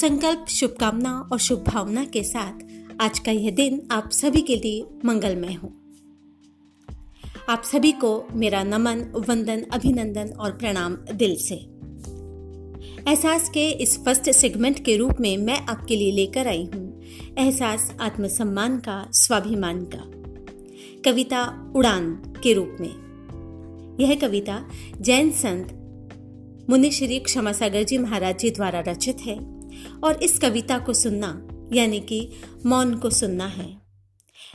संकल्प, शुभकामना और शुभ भावना के साथ आज का यह दिन आप सभी के लिए मंगलमय हो। आप सभी को मेरा नमन, वंदन, अभिनंदन और प्रणाम दिल से। एहसास के इस फ़र्स्ट सेगमेंट के रूप में मैं आपके लिए लेकर आई हूँ। एहसास, आत्मसम्मान का, स्वाभिमान का। कविता उड़ान के रूप में। यह कविता जैन संत मुनि श्री क्षमा सागर जी महाराज जी द्वारा रचित है। और इस कविता को सुनना, यानी कि मौन को सुनना है।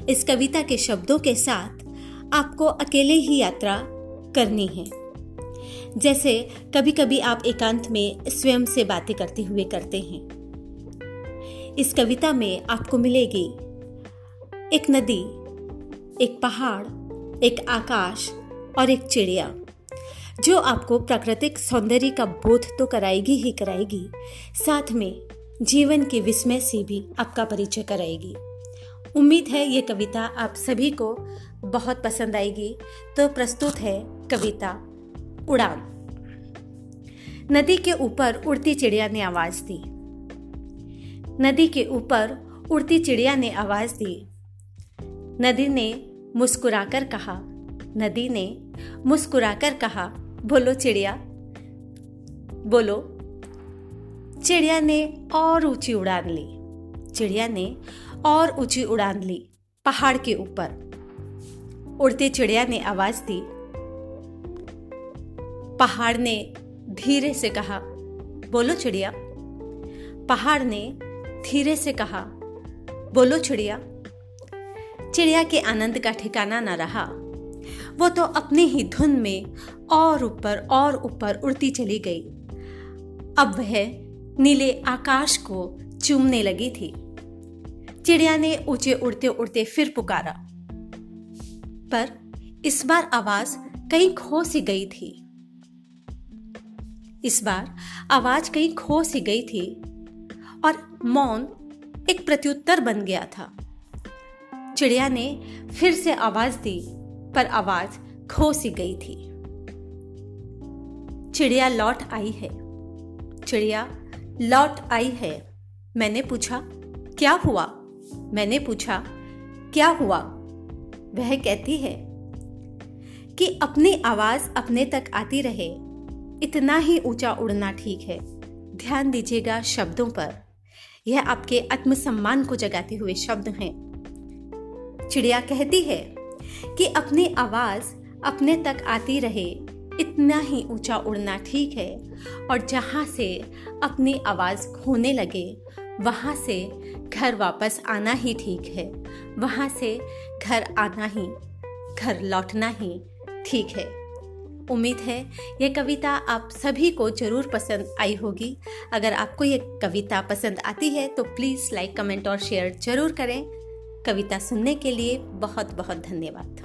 इस कविता के शब्दों के साथ आपको अकेले ही यात्रा करनी है। जैसे कभी कभी आप एकांत में स्वयं से बातें करते हुए करते हैं। इस कविता में आपको मिलेगी एक नदी, एक पहाड़, एक आकाश और एक चिड़िया। जो आपको प्राकृतिक सौंदर्य का बोध तो कराएगी ही कराएगी, साथ में जीवन के विस्मय से भी आपका परिचय कराएगी। उम्मीद है ये कविता आप सभी को बहुत पसंद आएगी। तो प्रस्तुत है कविता उड़ान। नदी के ऊपर उड़ती चिड़िया ने आवाज़ दी। नदी के ऊपर उड़ती चिड़िया ने आवाज़ दी। नदी ने मुस्कुराकर कहा। नदी ने मुस्कुराकर कहा बोलो चिड़िया। बोलो। चिड़िया ने और ऊँची उड़ान ली। चिड़िया ने और ऊँची उड़ान ली पहाड़ के ऊपर। उड़ती चिड़िया ने आवाज़ दी। पहाड़ ने धीरे से कहा, बोलो चिड़िया। पहाड़ ने धीरे से कहा, बोलो चिड़िया। चिड़िया के आनंद का ठिकाना न रहा। वो तो अपनी ही धुन में और ऊपर और ऊपर उड़ती चली गई। अब वह नीले आकाश को चूमने लगी थी। चिड़िया ने ऊँचे उड़ते उड़ते फिर पुकारा। पर इस बार आवाज़ कहीं खो सी गई थी। इस बार आवाज़ कहीं खो सी गई थी और मौन एक प्रत्युत्तर बन गया था। चिड़िया ने फिर से आवाज़ दी। पर आवाज़ खो सी गई थी। चिड़िया लौट आई है। चिड़िया लौट आई है। मैंने पूछा, क्या हुआ? मैंने पूछा, क्या हुआ? वह कहती है कि अपनी आवाज़ अपने तक आती रहे। इतना ही ऊँचा उड़ना ठीक है। ध्यान दीजिएगा शब्दों पर। यह आपके आत्मसम्मान को जगाते हुए शब्द हैं। चिड़िया कहती है कि अपनी आवाज़ अपने तक आती रहे, इतना ही ऊँचा उड़ना ठीक है। और जहाँ से अपनी आवाज़ खोने लगे, वहाँ से घर वापस आना ही ठीक है। वहाँ से घर आना ही, घर लौटना ही ठीक है। उम्मीद है ये कविता आप सभी को ज़रूर पसंद आई होगी। अगर आपको ये कविता पसंद आती है तो प्लीज़ लाइक, कमेंट और शेयर ज़रूर करें। कविता सुनने के लिए बहुत बहुत धन्यवाद।